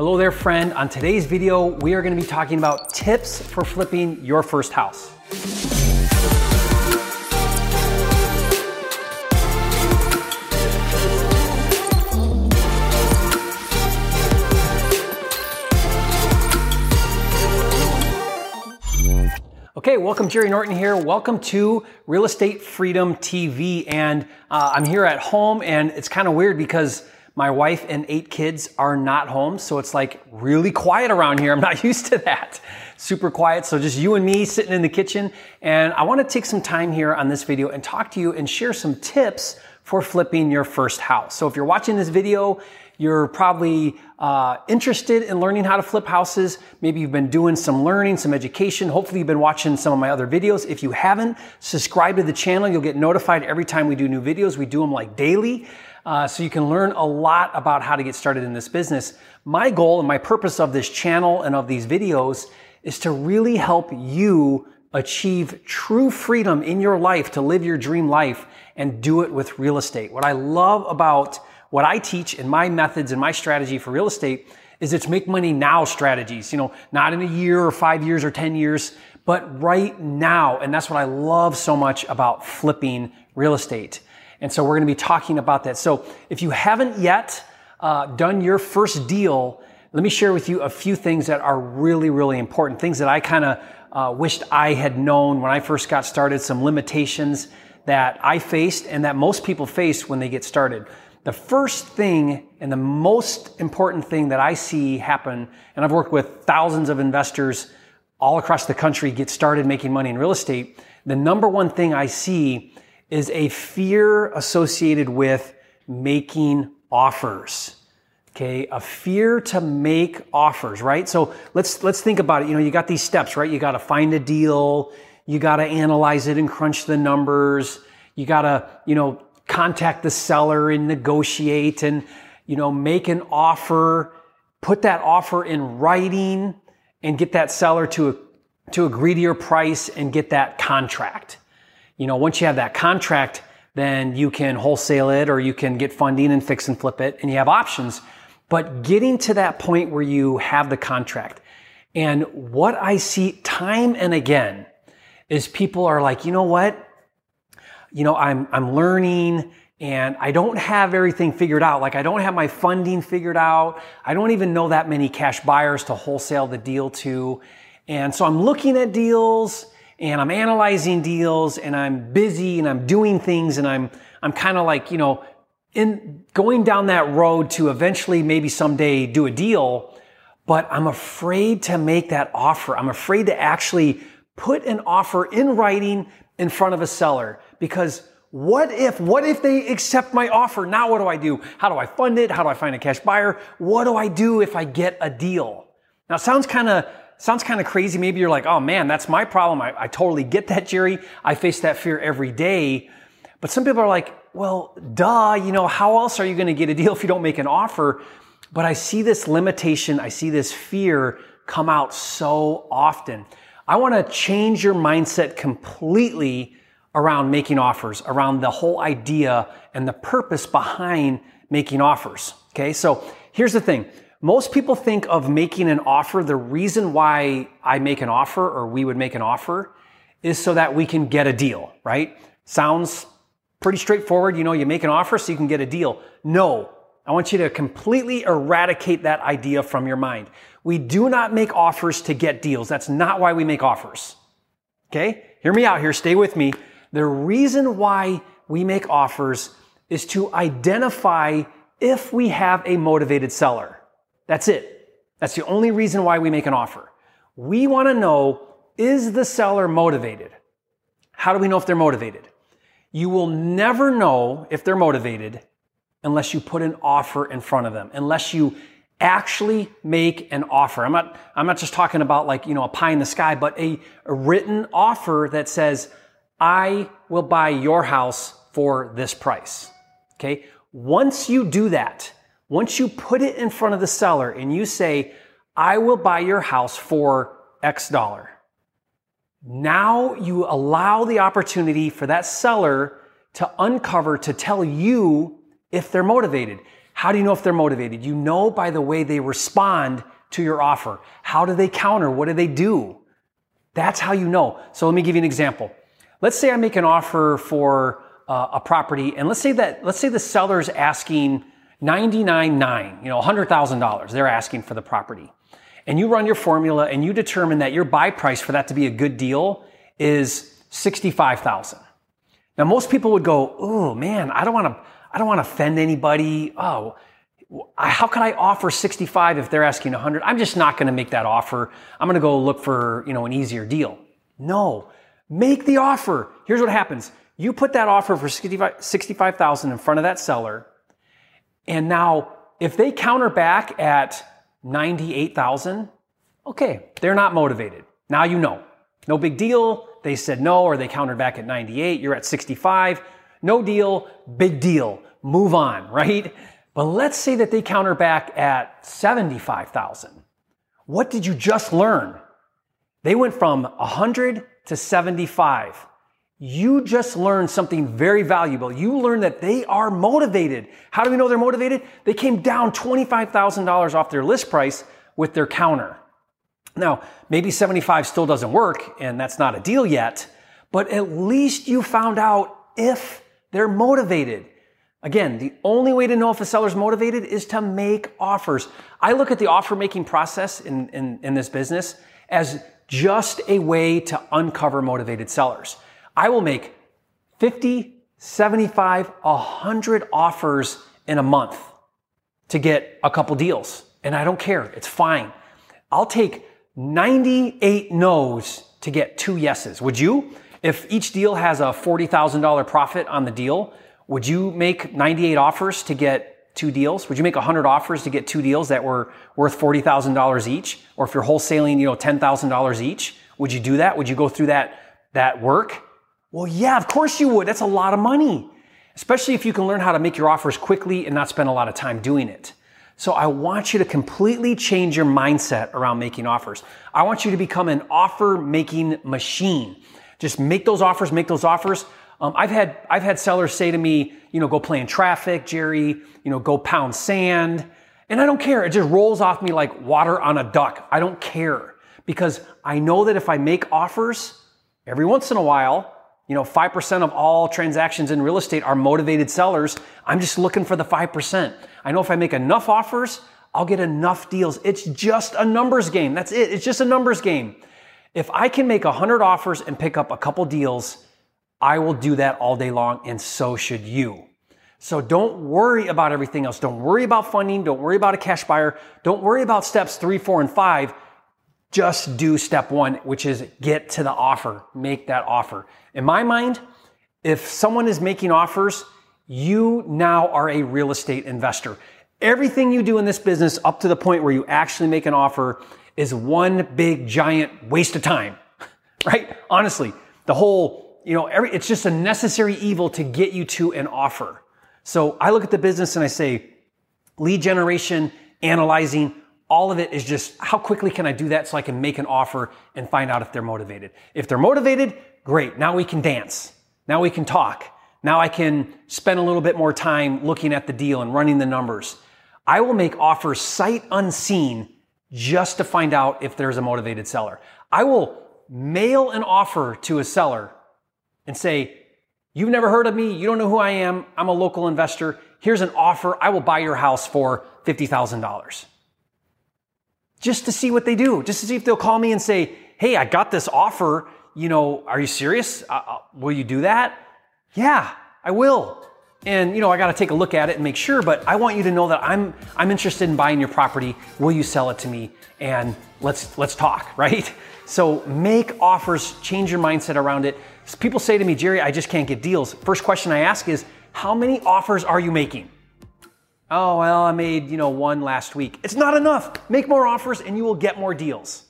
Hello there, friend. On today's video, we are going to be talking about tips for flipping your first house. Okay, welcome Jerry Norton here. Welcome to Real Estate Freedom TV. And uh, I'm here at home, and it's kind of weird because my wife and eight kids are not home. So it's like really quiet around here. I'm not used to that. Super quiet. So just you and me sitting in the kitchen. And I want to take some time here on this video and talk to you and share some tips for flipping your first house. So if you're watching this video, you're probably uh, interested in learning how to flip houses. Maybe you've been doing some learning, some education. Hopefully, you've been watching some of my other videos. If you haven't, subscribe to the channel. You'll get notified every time we do new videos. We do them like daily. Uh, so you can learn a lot about how to get started in this business. My goal and my purpose of this channel and of these videos is to really help you achieve true freedom in your life to live your dream life and do it with real estate. What I love about what I teach and my methods and my strategy for real estate is it's make money now strategies, you know, not in a year or five years or 10 years, but right now. And that's what I love so much about flipping real estate. And so we're going to be talking about that. So if you haven't yet uh, done your first deal, let me share with you a few things that are really, really important. Things that I kind of uh, wished I had known when I first got started, some limitations that I faced and that most people face when they get started. The first thing and the most important thing that I see happen, and I've worked with thousands of investors all across the country get started making money in real estate. The number one thing I see is a fear associated with making offers. Okay, a fear to make offers, right? So let's let's think about it. You know, you got these steps, right? You got to find a deal, you got to analyze it and crunch the numbers. You got to, you know, contact the seller and negotiate and, you know, make an offer, put that offer in writing and get that seller to, to agree to your price and get that contract. You know, once you have that contract, then you can wholesale it or you can get funding and fix and flip it and you have options. But getting to that point where you have the contract and what I see time and again is people are like, you know what? You know, I'm, I'm learning and I don't have everything figured out. Like I don't have my funding figured out. I don't even know that many cash buyers to wholesale the deal to. And so I'm looking at deals and I'm analyzing deals and I'm busy and I'm doing things and I'm, I'm kind of like, you know, in going down that road to eventually maybe someday do a deal, but I'm afraid to make that offer. I'm afraid to actually put an offer in writing in front of a seller because what if, what if they accept my offer? Now what do I do? How do I fund it? How do I find a cash buyer? What do I do if I get a deal? Now sounds kind of, sounds kind of crazy. Maybe you're like, oh man, that's my problem. I, I totally get that, Jerry. I face that fear every day. But some people are like, well, duh, you know, how else are you going to get a deal if you don't make an offer? But I see this limitation. I see this fear come out so often. I want to change your mindset completely around making offers, around the whole idea and the purpose behind making offers. Okay, so here's the thing. Most people think of making an offer, the reason why I make an offer or we would make an offer is so that we can get a deal, right? Sounds pretty straightforward. You know, you make an offer so you can get a deal. No, I want you to completely eradicate that idea from your mind. We do not make offers to get deals. That's not why we make offers. Okay? Hear me out here. Stay with me. The reason why we make offers is to identify if we have a motivated seller. That's it. That's the only reason why we make an offer. We want to know, is the seller motivated? How do we know if they're motivated? You will never know if they're motivated unless you put an offer in front of them, unless you actually make an offer. I'm not, I'm not just talking about like, you know, a pie in the sky, but a, a written offer that says, I will buy your house for this price. Okay. Once you do that, once you put it in front of the seller and you say, I will buy your house for X dollar. Now you allow the opportunity for that seller to uncover, to tell you if they're motivated. How do you know if they're motivated? You know by the way they respond to your offer. How do they counter? What do they do? That's how you know. So let me give you an example. Let's say I make an offer for uh, a property, and let's say that let's say the seller's asking ninety nine you know, hundred thousand dollars. They're asking for the property, and you run your formula and you determine that your buy price for that to be a good deal is sixty five thousand. Now, most people would go, "Oh man, I don't want to, I don't want to offend anybody. Oh, how can I offer 65 if they're asking 100? I'm just not going to make that offer. I'm going to go look for, you know, an easier deal. No, make the offer. Here's what happens. You put that offer for 65,000 in front of that seller. And now if they counter back at 98,000, okay, they're not motivated. Now you know. No big deal. They said no, or they countered back at 98. You're at 65. No deal. Big deal. Move on, right? But let's say that they counter back at 75,000. What did you just learn? They went from 100 to 75. You just learned something very valuable. You learned that they are motivated. How do we know they're motivated? They came down $25,000 off their list price with their counter. Now, maybe 75 still doesn't work, and that's not a deal yet, but at least you found out if they're motivated. Again, the only way to know if a seller's motivated is to make offers. I look at the offer making process in, in, in, this business as just a way to uncover motivated sellers. I will make 50, 75, 100 offers in a month to get a couple deals. And I don't care. It's fine. I'll take 98 no's to get two yeses. Would you? If each deal has a $40,000 profit on the deal, would you make 98 offers to get two deals? Would you make 100 offers to get two deals that were worth $40,000 each? Or if you're wholesaling, you know, $10,000 each, would you do that? Would you go through that, that work? Well, yeah, of course you would. That's a lot of money, especially if you can learn how to make your offers quickly and not spend a lot of time doing it. So I want you to completely change your mindset around making offers. I want you to become an offer making machine. Just make those offers, make those offers. Um, I've had I've had sellers say to me, you know, go play in traffic, Jerry. You know, go pound sand, and I don't care. It just rolls off me like water on a duck. I don't care because I know that if I make offers every once in a while, you know, five percent of all transactions in real estate are motivated sellers. I'm just looking for the five percent. I know if I make enough offers, I'll get enough deals. It's just a numbers game. That's it. It's just a numbers game. If I can make 100 offers and pick up a couple deals, I will do that all day long, and so should you. So don't worry about everything else. Don't worry about funding. Don't worry about a cash buyer. Don't worry about steps three, four, and five. Just do step one, which is get to the offer. Make that offer. In my mind, if someone is making offers, you now are a real estate investor. Everything you do in this business up to the point where you actually make an offer is one big giant waste of time, right? Honestly, the whole you know, every, it's just a necessary evil to get you to an offer. So I look at the business and I say, lead generation, analyzing, all of it is just how quickly can I do that so I can make an offer and find out if they're motivated. If they're motivated, great. Now we can dance. Now we can talk. Now I can spend a little bit more time looking at the deal and running the numbers. I will make offers sight unseen just to find out if there's a motivated seller. I will mail an offer to a seller and say, You've never heard of me. You don't know who I am. I'm a local investor. Here's an offer. I will buy your house for $50,000. Just to see what they do, just to see if they'll call me and say, Hey, I got this offer. You know, are you serious? Uh, uh will you do that? Yeah, I will. And you know, I got to take a look at it and make sure, but I want you to know that I'm I'm interested in buying your property. Will you sell it to me? And let's let's talk, right? So make offers, change your mindset around it. People say to me, Jerry, I just can't get deals. First question I ask is, how many offers are you making? Oh, well, I made, you know, one last week. It's not enough. Make more offers and you will get more deals.